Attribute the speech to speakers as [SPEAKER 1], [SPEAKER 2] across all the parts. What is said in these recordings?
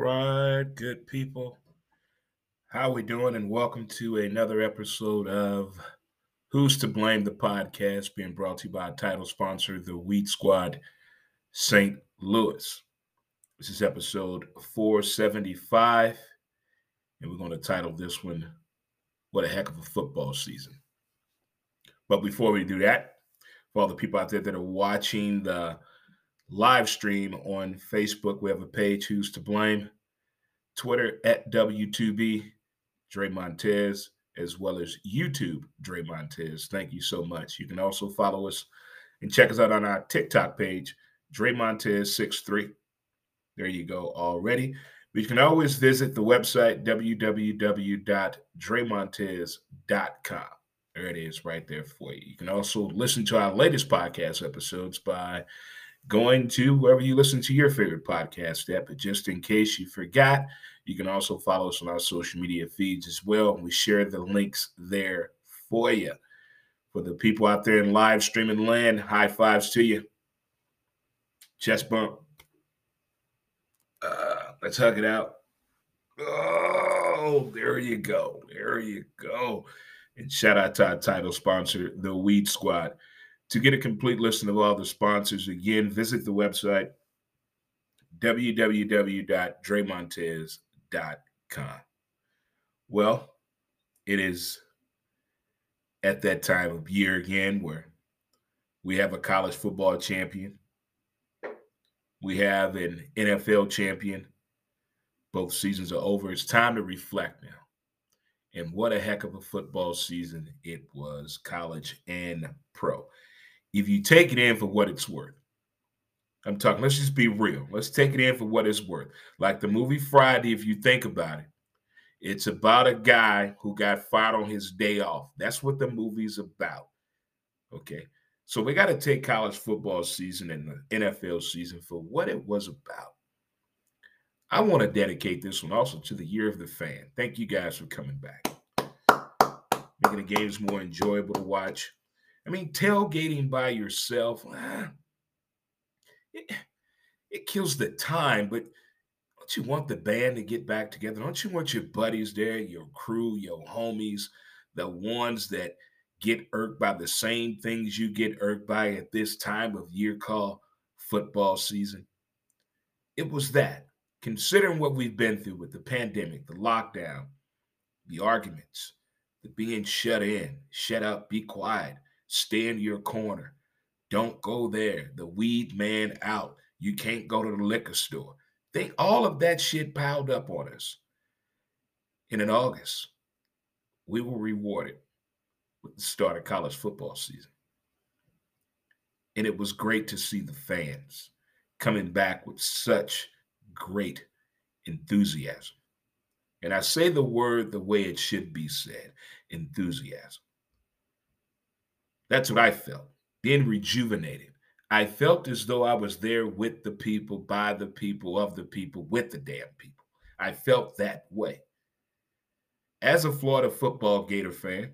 [SPEAKER 1] Right, good people. How we doing? And welcome to another episode of Who's to Blame the podcast being brought to you by title sponsor, the Weed Squad St. Louis. This is episode 475, and we're going to title this one What a Heck of a Football Season. But before we do that, for all the people out there that are watching the live stream on Facebook. We have a page, Who's to Blame, Twitter at W2B, Dre Montez, as well as YouTube, Dre Montez. Thank you so much. You can also follow us and check us out on our TikTok page, Dre Montez63. There you go already. But you can always visit the website, www.dremontez.com. There it is right there for you. You can also listen to our latest podcast episodes by going to wherever you listen to your favorite podcast at. But just in case you forgot, you can also follow us on our social media feeds as well. We share the links there for you. For the people out there in live streaming land, high fives to you. Chest bump. Uh, let's hug it out. Oh, there you go. There you go. And shout out to our title sponsor, the Weed Squad. To get a complete list of all the sponsors, again, visit the website www.dremontez.com. Well, it is at that time of year again where we have a college football champion, we have an NFL champion. Both seasons are over. It's time to reflect now. And what a heck of a football season it was, college and pro if you take it in for what it's worth, I'm talking, let's just be real. Let's take it in for what it's worth. Like the movie Friday, if you think about it, it's about a guy who got fired on his day off. That's what the movie's about. Okay. So we got to take college football season and the NFL season for what it was about. I want to dedicate this one also to the year of the fan. Thank you guys for coming back. Making the games more enjoyable to watch. I mean, tailgating by yourself, ah, it, it kills the time, but don't you want the band to get back together? Don't you want your buddies there, your crew, your homies, the ones that get irked by the same things you get irked by at this time of year called football season? It was that. Considering what we've been through with the pandemic, the lockdown, the arguments, the being shut in, shut up, be quiet, Stay in your corner. Don't go there. The weed man out. You can't go to the liquor store. They all of that shit piled up on us. And in August, we were rewarded with the start of college football season. And it was great to see the fans coming back with such great enthusiasm. And I say the word the way it should be said enthusiasm. That's what I felt, being rejuvenated. I felt as though I was there with the people, by the people, of the people, with the damn people. I felt that way. As a Florida football Gator fan,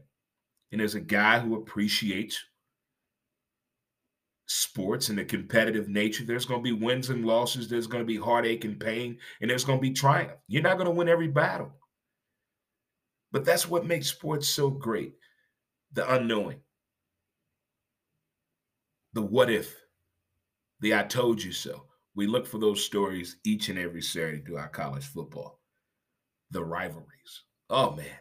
[SPEAKER 1] and as a guy who appreciates sports and the competitive nature, there's going to be wins and losses, there's going to be heartache and pain, and there's going to be triumph. You're not going to win every battle. But that's what makes sports so great the unknowing the what if, the I told you so. We look for those stories each and every Saturday through our college football. The rivalries. Oh man,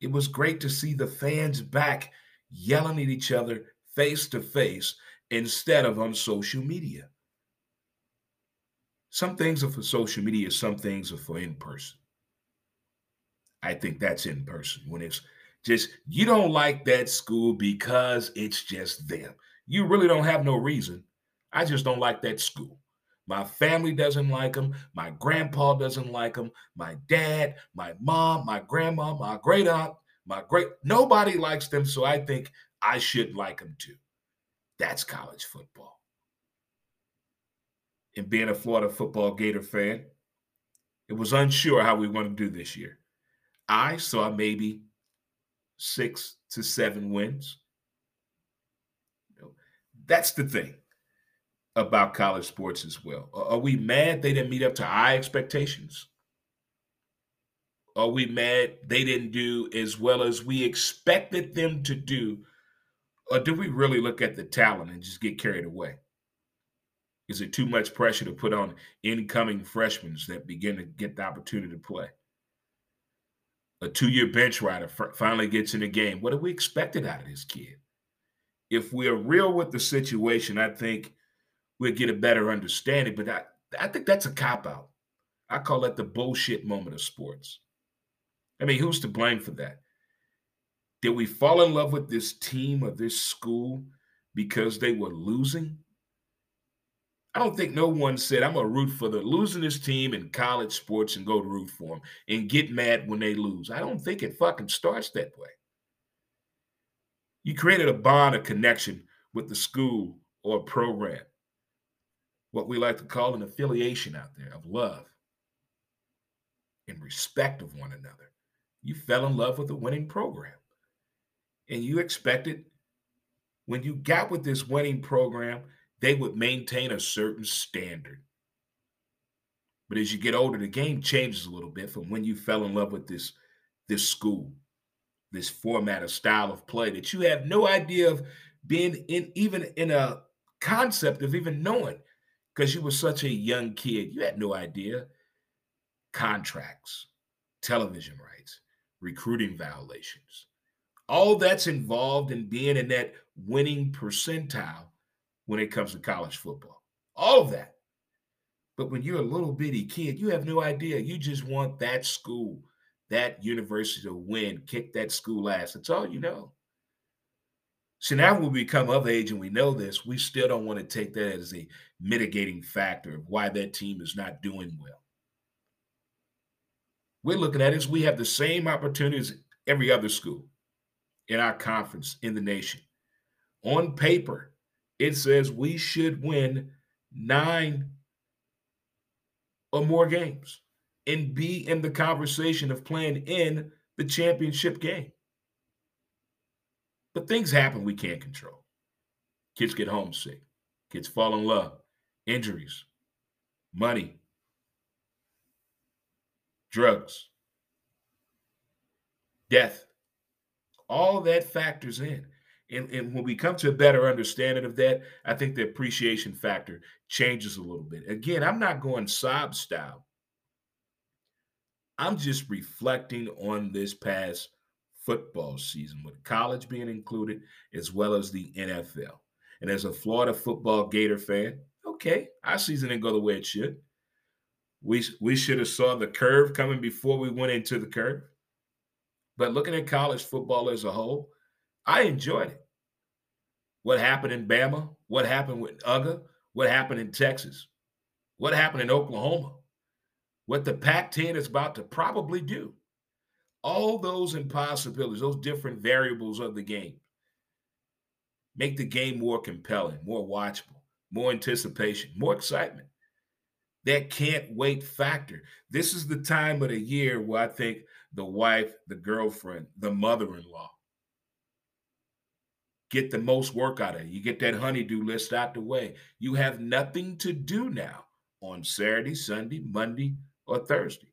[SPEAKER 1] it was great to see the fans back yelling at each other face to face instead of on social media. Some things are for social media, some things are for in person. I think that's in person when it's just you don't like that school because it's just them. You really don't have no reason. I just don't like that school. My family doesn't like them. My grandpa doesn't like them. My dad, my mom, my grandma, my great aunt, my great nobody likes them. So I think I should like them too. That's college football. And being a Florida football Gator fan, it was unsure how we want to do this year. I saw maybe six to seven wins. That's the thing. about college sports as well? Are we mad they didn't meet up to our expectations? Are we mad they didn't do as well as we expected them to do? Or do we really look at the talent and just get carried away? Is it too much pressure to put on incoming freshmen that begin to get the opportunity to play? A two year bench rider finally gets in the game. What do we expected out of this kid? If we're real with the situation, I think we'll get a better understanding. But I, I think that's a cop out. I call that the bullshit moment of sports. I mean, who's to blame for that? Did we fall in love with this team or this school because they were losing? I don't think no one said, I'm going to root for the losingest team in college sports and go to root for them and get mad when they lose. I don't think it fucking starts that way. You created a bond, a connection with the school or program, what we like to call an affiliation out there of love and respect of one another. You fell in love with a winning program. And you expected when you got with this winning program, they would maintain a certain standard. But as you get older, the game changes a little bit from when you fell in love with this, this school, this format, a style of play that you have no idea of being in even in a concept of even knowing because you were such a young kid. You had no idea. Contracts, television rights, recruiting violations, all that's involved in being in that winning percentile when it comes to college football. All of that. But when you're a little bitty kid, you have no idea. You just want that school, that university to win, kick that school ass. That's all you know. So now when we become of age and we know this, we still don't want to take that as a mitigating factor of why that team is not doing well. We're looking at it as we have the same opportunities every other school in our conference in the nation. On paper, it says we should win nine or more games and be in the conversation of playing in the championship game. But things happen we can't control. Kids get homesick, kids fall in love, injuries, money, drugs, death. All that factors in. And, and, when we come to a better understanding of that, I think the appreciation factor changes a little bit. Again, I'm not going sob style. I'm just reflecting on this past football season with college being included as well as the NFL. And as a Florida football Gator fan, okay, our season didn't go the way it should. We we should have saw the curve coming before we went into the curve. But looking at college football as a whole, I enjoyed it. What happened in Bama? What happened with UGA? What happened in Texas? What happened in Oklahoma? What the Pac 10 is about to probably do. All those impossibilities, those different variables of the game, make the game more compelling, more watchable, more anticipation, more excitement. That can't wait factor. This is the time of the year where I think the wife, the girlfriend, the mother in law, get the most work out of it. You get that honeydew list out the way. You have nothing to do now on Saturday, Sunday, Monday, or Thursday.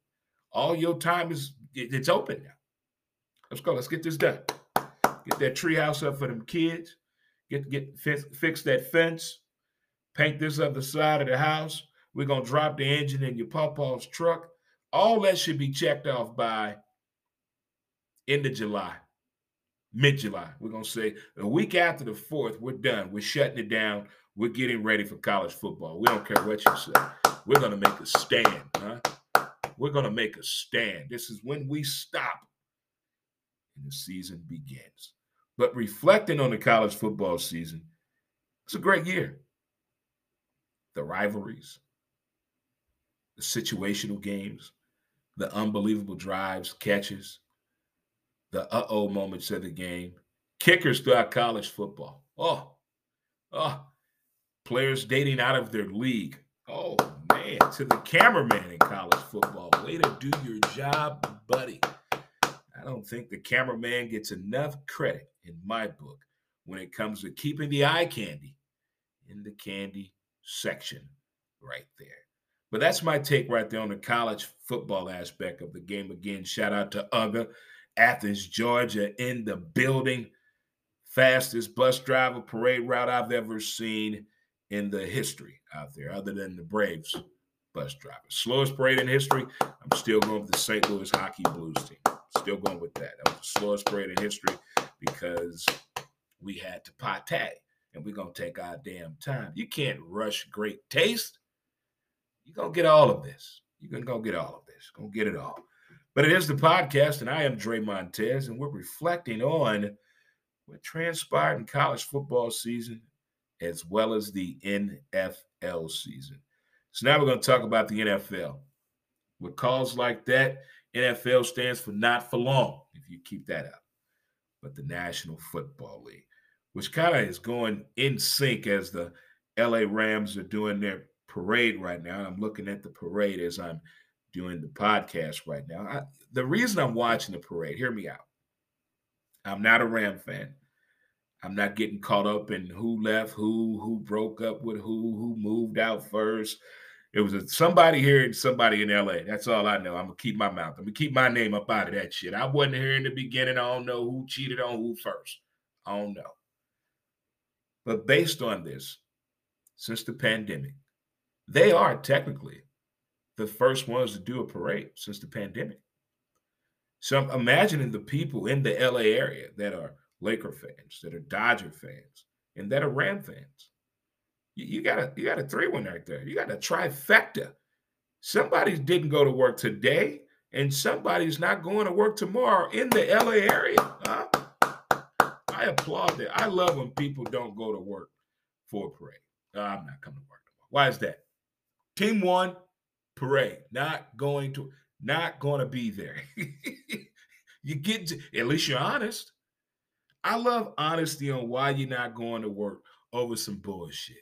[SPEAKER 1] All your time is it's open now. Let's go. Let's get this done. Get that treehouse up for them kids. Get get fix, fix that fence. Paint this other side of the house. We're gonna drop the engine in your pawpaw's truck. All that should be checked off by end of July mid July. We're to say a week after the 4th, we're done. We're shutting it down. We're getting ready for college football. We don't care what you say. We're to make a stand. Huh? We're going to make a stand. This is when we stop and the season begins. But reflecting on the college football season, it's a great year. The rivalries, the situational games, the unbelievable drives, catches, the uh oh moments of the game. Kickers throughout college football. Oh, oh, players dating out of their league. Oh, man, to the cameraman in college football. Way to do your job, buddy. I don't think the cameraman gets enough credit in my book when it comes to keeping the eye candy in the candy section right there. But that's my take right there on the college football aspect of the game. Again, shout out to Uga, Athens, Georgia, in the building. Fastest bus driver parade route I've ever seen in the history out there, other than the Braves bus driver. Slowest parade in history. I'm still going with the St. Louis Hockey Blues team. Still going with that. That was the slowest parade in history because we had to pate and we're going to take our damn time. You can't rush great taste. You're going to get all of this. You're going to go get all of this. Going to get it all. But it is the podcast, and I am Dre Montez, and we're reflecting on what transpired in college football season as well as the NFL season. So now we're going to talk about the NFL. With calls like that, NFL stands for not for long, if you keep that up. But the National Football League, which kind of is going in sync as the LA Rams are doing their parade right now. I'm looking at the parade as I'm doing the podcast right now. I, the reason I'm watching the parade, hear me out. I'm not a Ram fan. I'm not getting caught up in who left who, who broke up with who, who moved out first. It was a, somebody here and somebody in LA. That's all I know. I'm gonna keep my mouth. I'm gonna keep my name up out of that shit. I wasn't here in the beginning. I don't know who cheated on who first. I don't know. But based on this, since the pandemic, they are technically the first ones to do a parade since the pandemic. So I'm imagining the people in the LA area that are Laker fans, that are Dodger fans, and that are Ram fans. You, you got a you got a three one right there. You got a trifecta. Somebody didn't go to work today, and somebody's not going to work tomorrow in the LA area. Huh? I applaud that. I love when people don't go to work for a parade. Uh, I'm not coming to work tomorrow. Why is that? Team one, parade. Not going to, not going to be there. you get to, at least you're honest. I love honesty on why you're not going to work over some bullshit.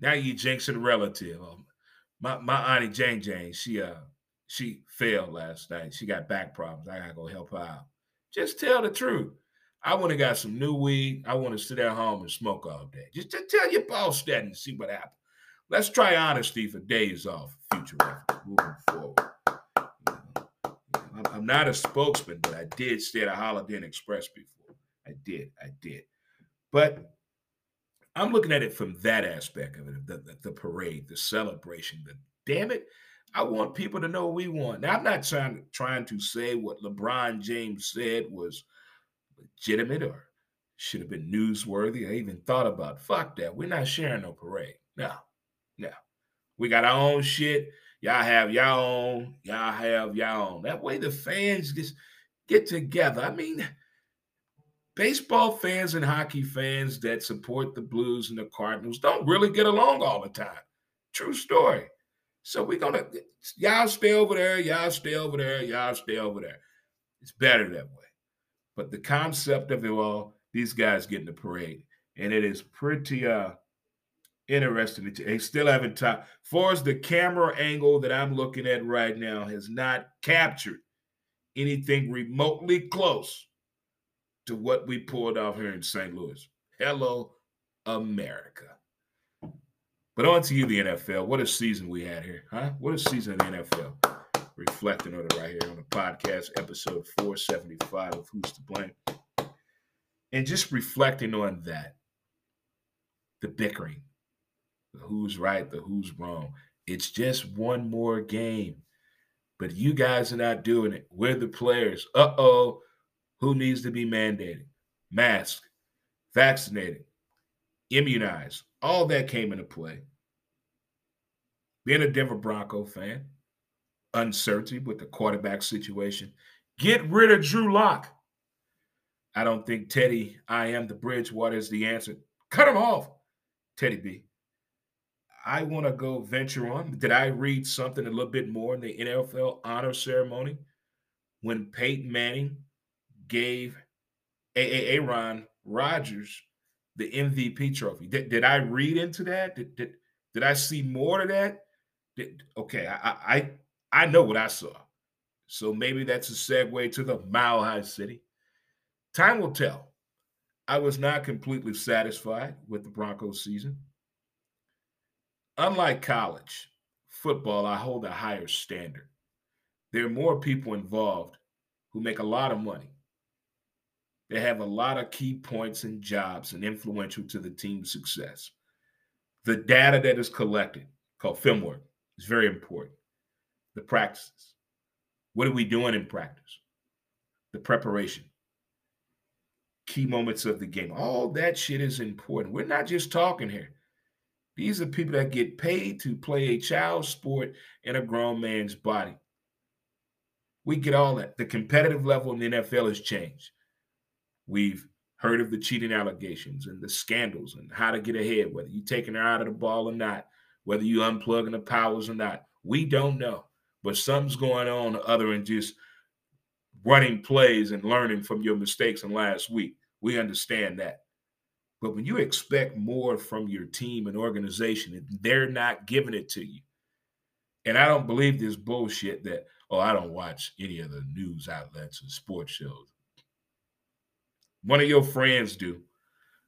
[SPEAKER 1] Now you jinxing a relative. Um, my my auntie Jane Jane, she uh she failed last night. She got back problems. I gotta go help her out. Just tell the truth. I want to got some new weed. I want to sit at home and smoke all day. Just, tell your boss that and see what happens. Let's try honesty for days off, future reference, moving forward. I'm not a spokesman, but I did stay at a Holiday Inn Express before. I did, I did. But I'm looking at it from that aspect of it, the, the, the parade, the celebration. The damn it, I want people to know we want. Now I'm not trying trying to say what LeBron James said was legitimate or should have been newsworthy. I even thought about fuck that. We're not sharing no parade. No, no. We got our own shit. Y'all have y'all own. Y'all have y'all own. That way the fans just get together. I mean, baseball fans and hockey fans that support the Blues and the Cardinals don't really get along all the time. True story. So we're gonna y'all stay over there, y'all stay over there, y'all stay over there. It's better that way. But the concept of it all, these guys getting the parade, and it is pretty uh interesting. They still haven't top. Far as the camera angle that I'm looking at right now has not captured anything remotely close to what we pulled off here in St. Louis. Hello, America. But on to you, the NFL. What a season we had here, huh? What a season in the NFL. Reflecting on it right here on the podcast, episode 475 of Who's to Blame. And just reflecting on that, the bickering, the who's right, the who's wrong. It's just one more game. But you guys are not doing it. We're the players. Uh oh who needs to be mandated, masked, vaccinated, immunized. All that came into play. Being a Denver Bronco fan, uncertainty with the quarterback situation. Get rid of Drew Lock. I don't think Teddy, I am the Bridgewater is the answer. Cut him off, Teddy B. I want to go venture on. Did I read something a little bit more in the NFL honor ceremony when Peyton Manning gave AA Aaron Rodgers the MVP trophy. Did, did I read into that? Did, did, did I see more to that? Did, okay, I, I I know what I saw. So maybe that's a segue to the Mile High City. Time will tell. I was not completely satisfied with the Broncos season. unlike college football, I hold a higher standard. There are more people involved who make a lot of money. They have a lot of key points and jobs and influential to the team's success. The data that is collected, called film work, is very important. The practices. What are we doing in practice? The preparation. Key moments of the game. All that shit is important. We're not just talking here. These are people that get paid to play a child sport in a grown man's body. We get all that. The competitive level in the NFL has changed. We've heard of the cheating allegations and the scandals and how to get ahead, whether you're taking her out of the ball or not, whether you unplugging the powers or not. We don't know. But something's going on other than just running plays and learning from your mistakes from last week. We understand that. But when you expect more from your team and organization, they're not giving it to you. And I don't believe this bullshit that, oh, I don't watch any of the news outlets and sports shows. One of your friends do.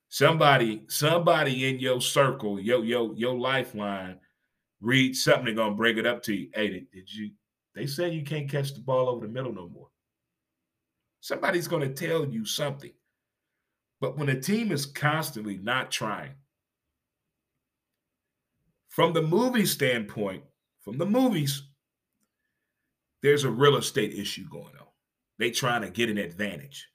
[SPEAKER 1] Somebody, somebody in your circle, your your your lifeline, read something, they're gonna bring it up to you. Hey, did, did you they say you can't catch the ball over the middle no more. Somebody's gonna tell you something. But when a team is constantly not trying, from the movie standpoint, from the movies, there's a real estate issue going on. They trying to get an advantage.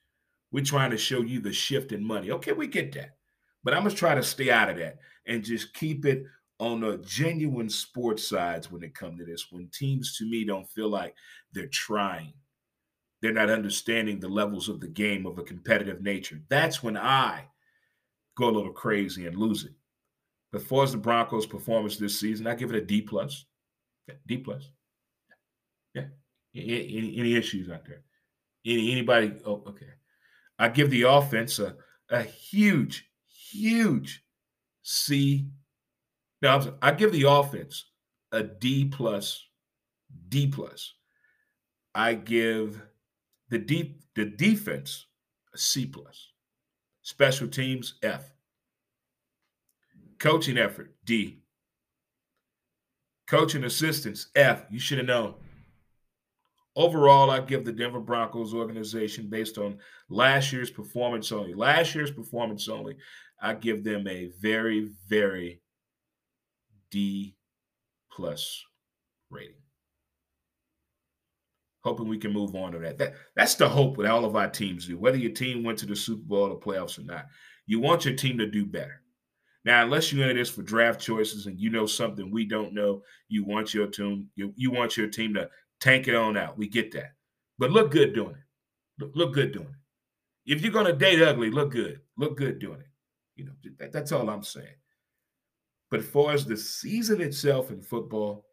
[SPEAKER 1] We're trying to show you the shift in money. Okay, we get that. But I'm going to try to stay out of that and just keep it on the genuine sports sides when it comes to this. When teams to me don't feel like they're trying they're not understanding the levels of the game of a competitive nature. That's when I go a little crazy and lose it. But far as the Broncos' performance this season, I give it a D plus. D plus. Yeah. Any, any issues out there? Any anybody? Oh, okay. I give the offense a, a huge, huge C. Now I give the offense a D plus, D plus. I give the deep the defense, C plus. Special teams, F. Coaching effort, D. Coaching assistance, F. You should have known. Overall, I give the Denver Broncos organization, based on last year's performance only, last year's performance only, I give them a very, very D plus rating hoping we can move on to that. that. That's the hope with all of our teams do, whether your team went to the Super Bowl or the playoffs or not. You want your team to do better. Now, unless you're in this for draft choices and you know something we don't know, you want your team, you, you want your team to tank it on out. We get that. But look good doing it. Look, look good doing it. If you're gonna date ugly, look good. Look good doing it. You know, that, that's all I'm saying. But as far as the season itself in football,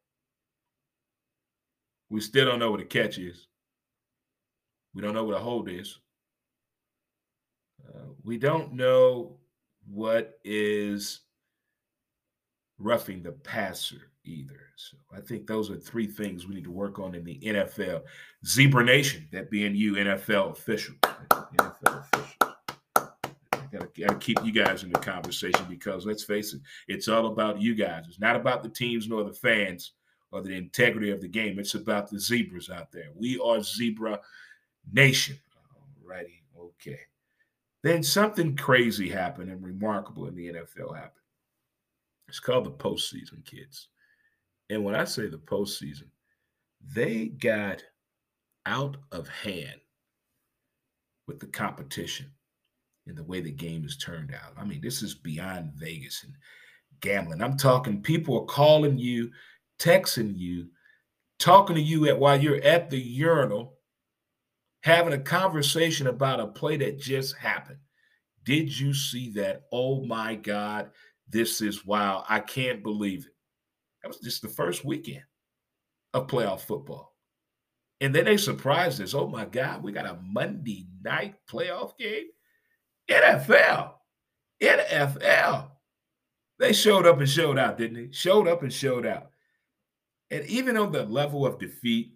[SPEAKER 1] we still don't know what a catch is. We don't know what a hold is. Uh, we don't know what is roughing the passer either. So I think those are three things we need to work on in the NFL. Zebra Nation, that being you, NFL official. NFL officials. Gotta, gotta keep you guys in the conversation because let's face it, it's all about you guys. It's not about the teams nor the fans or the integrity of the game. It's about the zebras out there. We are Zebra Nation. Alrighty, okay. Then something crazy happened and remarkable in the NFL happened. It's called the postseason, kids. And when I say the postseason, they got out of hand with the competition and the way the game has turned out. I mean, this is beyond Vegas and gambling. I'm talking people are calling you texting you, talking to you at while you're at the urinal, having a conversation about a play that just happened. Did you see that? Oh my God, this is wow. I can't believe it. That was just the first weekend of playoff football. And then they surprised us. Oh my God, we got a Monday night playoff game. NFL. NFL. They showed up and showed out, didn't they? Showed up and showed out. And even on the level of defeat,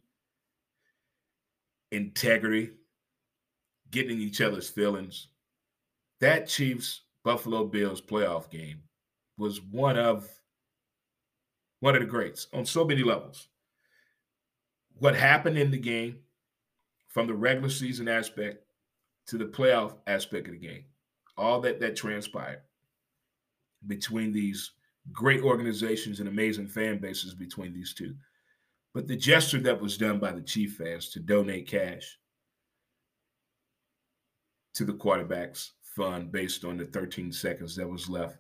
[SPEAKER 1] integrity, getting each other's feelings, that Chiefs Buffalo Bills playoff game was one of one of the greats on so many levels. What happened in the game from the regular season aspect to the playoff aspect of the game, all that that transpired between these great organizations and amazing fan bases between these two. But the gesture that was done by the Chief fans to donate cash to the quarterback's fund based on the 13 seconds that was left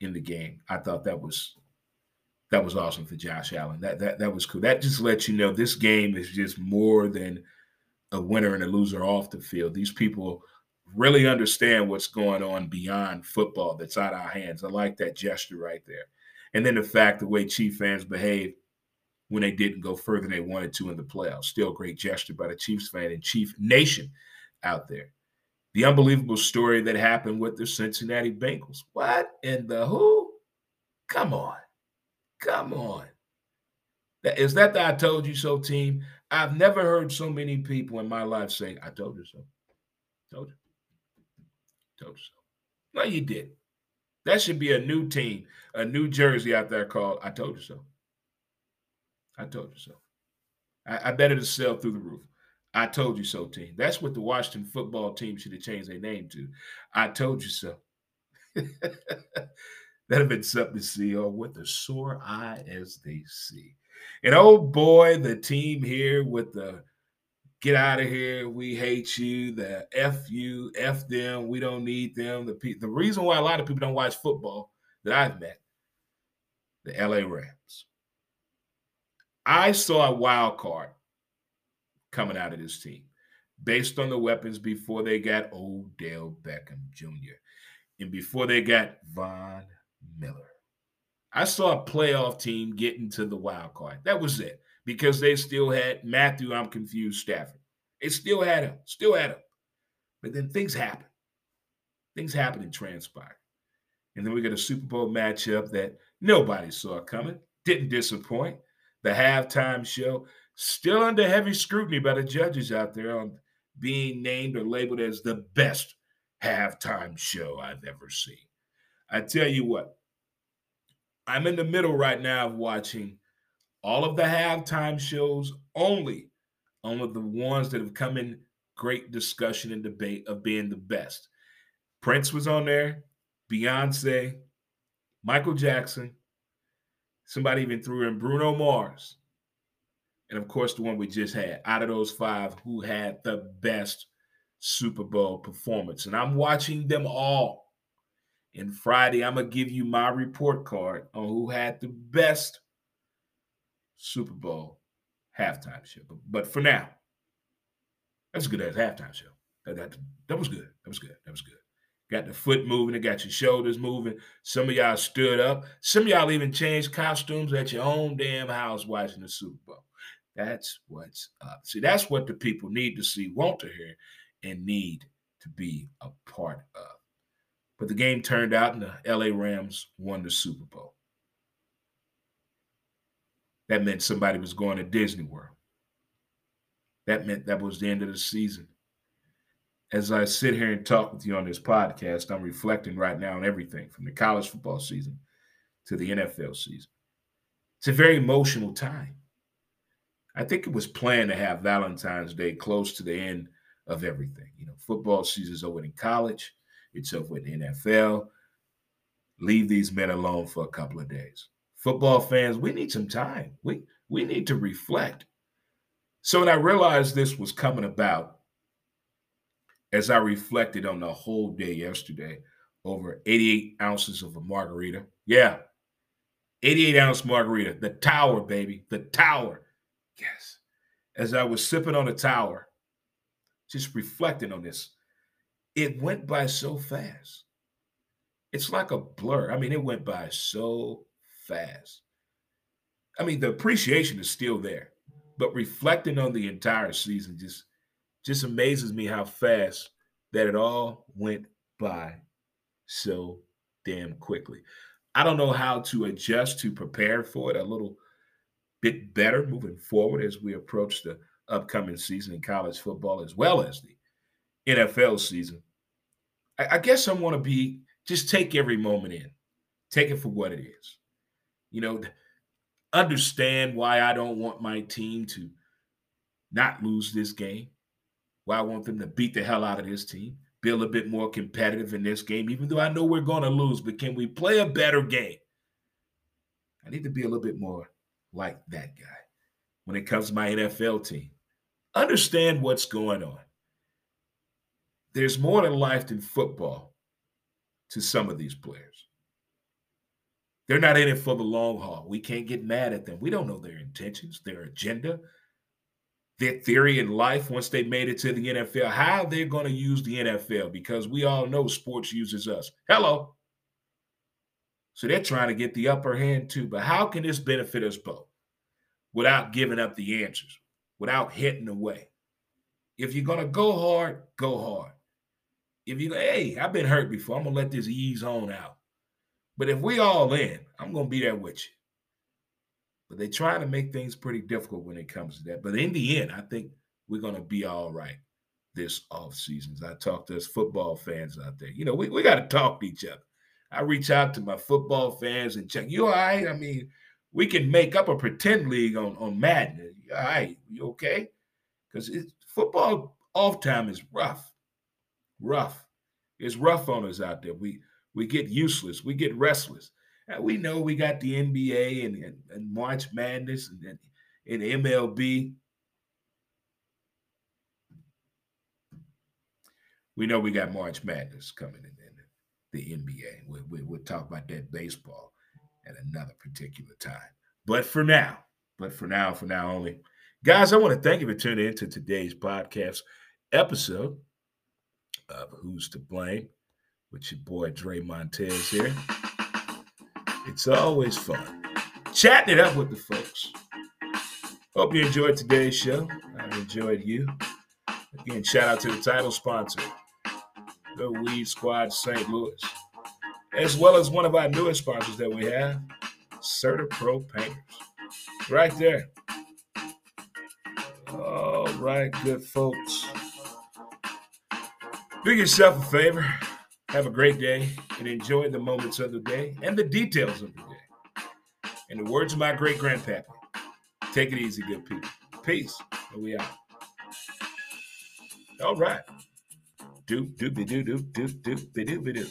[SPEAKER 1] in the game, I thought that was that was awesome for Josh Allen. That that that was cool. That just lets you know this game is just more than a winner and a loser off the field. These people really understand what's going on beyond football that's out of our hands. I like that gesture right there. And then the fact the way Chief fans behave when they didn't go further than they wanted to in the playoffs. Still great gesture by the Chiefs fan and Chief Nation out there. The unbelievable story that happened with the Cincinnati Bengals. What in the who? Come on. Come on. Is that the I told you so team? I've never heard so many people in my life say, I told you so. Told you. Told you so. No, you did. That should be a new team, a new jersey out there called I told you so. I told you so. I, I bet it'll sell through the roof. I told you so, team. That's what the Washington football team should have changed their name to. I told you so. That'd have been something to see, or with a sore eye as they see. And oh boy, the team here with the get out of here, we hate you, the F you, F them, we don't need them. The, the reason why a lot of people don't watch football that I've met, the LA Rams. I saw a wild card coming out of this team based on the weapons before they got Odell Beckham Jr. and before they got Von Miller. I saw a playoff team get into the wild card. That was it because they still had Matthew. I'm confused. Stafford. They still had him. Still had him. But then things happen. Things happen and transpire. And then we got a Super Bowl matchup that nobody saw coming. Didn't disappoint. The halftime show still under heavy scrutiny by the judges out there on being named or labeled as the best halftime show I've ever seen. I tell you what, I'm in the middle right now of watching all of the halftime shows only on the ones that have come in great discussion and debate of being the best. Prince was on there, Beyonce, Michael Jackson. Somebody even threw in Bruno Mars. And of course, the one we just had. Out of those five, who had the best Super Bowl performance? And I'm watching them all. And Friday, I'm going to give you my report card on who had the best Super Bowl halftime show. But, but for now, that's a good as halftime show. That, that, that was good. That was good. That was good. Got the foot moving, it got your shoulders moving. Some of y'all stood up. Some of y'all even changed costumes at your own damn house watching the Super Bowl. That's what's up. See, that's what the people need to see, want to hear, and need to be a part of. But the game turned out and the LA Rams won the Super Bowl. That meant somebody was going to Disney World. That meant that was the end of the season. As I sit here and talk with you on this podcast, I'm reflecting right now on everything from the college football season to the NFL season. It's a very emotional time. I think it was planned to have Valentine's Day close to the end of everything. You know, football season's over in college. Over with the NFL. Leave these men alone for a couple of days. Football fans, we need some time. We we need to reflect. So when I realized this was coming about, as I reflected on the whole day yesterday, over 88 ounces of a margarita. Yeah, 88 ounce margarita, the tower, baby, the tower. Yes. As I was sipping on the tower, just reflecting on this, it went by so fast. It's like a blur. I mean, it went by so fast. I mean, the appreciation is still there, but reflecting on the entire season just just amazes me how fast that it all went by so damn quickly. I don't know how to adjust to prepare for it a little bit better moving forward as we approach the upcoming season in college football as well as the NFL season. I, I guess I want to be just take every moment in, take it for what it is. You know, understand why I don't want my team to not lose this game, why I want them to beat the hell out of this team, be a bit more competitive in this game, even though I know we're going to lose. But can we play a better game? I need to be a little bit more like that guy when it comes to my NFL team. Understand what's going on. There's more to life than football to some of these players. They're not in it for the long haul. We can't get mad at them. We don't know their intentions, their agenda, their theory in life once they made it to the NFL, how they're going to use the NFL because we all know sports uses us. Hello. So they're trying to get the upper hand too. But how can this benefit us both without giving up the answers, without hitting away? If you're going to go hard, go hard. If you, go, hey, I've been hurt before, I'm to let this ease on out. But if we all in, I'm to be there with you. But they try to make things pretty difficult when it comes to that. But in the end, I think we're to be all right this off seasons. I talk to us football fans out there. You know, we, we got to talk to each other. I reach out to my football fans and check. You all right? I mean, we can make up a pretend league on, on Madden. All right, you okay? Because football off time is rough. Rough. It's rough on us out there. We we get useless. We get restless. And we know we got the NBA and, and, and March Madness and, and, and MLB. We know we got March Madness coming in, in the NBA. We, we, we'll talk about that baseball at another particular time. But for now, but for now, for now only. Guys, I want to thank you for tuning in to today's podcast episode of Who's to Blame with your boy Dre Montez here. It's always fun chatting it up with the folks. Hope you enjoyed today's show. I enjoyed you. Again, shout out to the title sponsor, the Weed Squad St. Louis, as well as one of our newest sponsors that we have, CertaPro Painters. Right there. All right, good folks. Do yourself a favor have a great day and enjoy the moments of the day and the details of the day. In the words of my great grandpappy, take it easy, good people. Peace. And we out. All right. Do, do, be, do, do, do, do, be, do, be, do.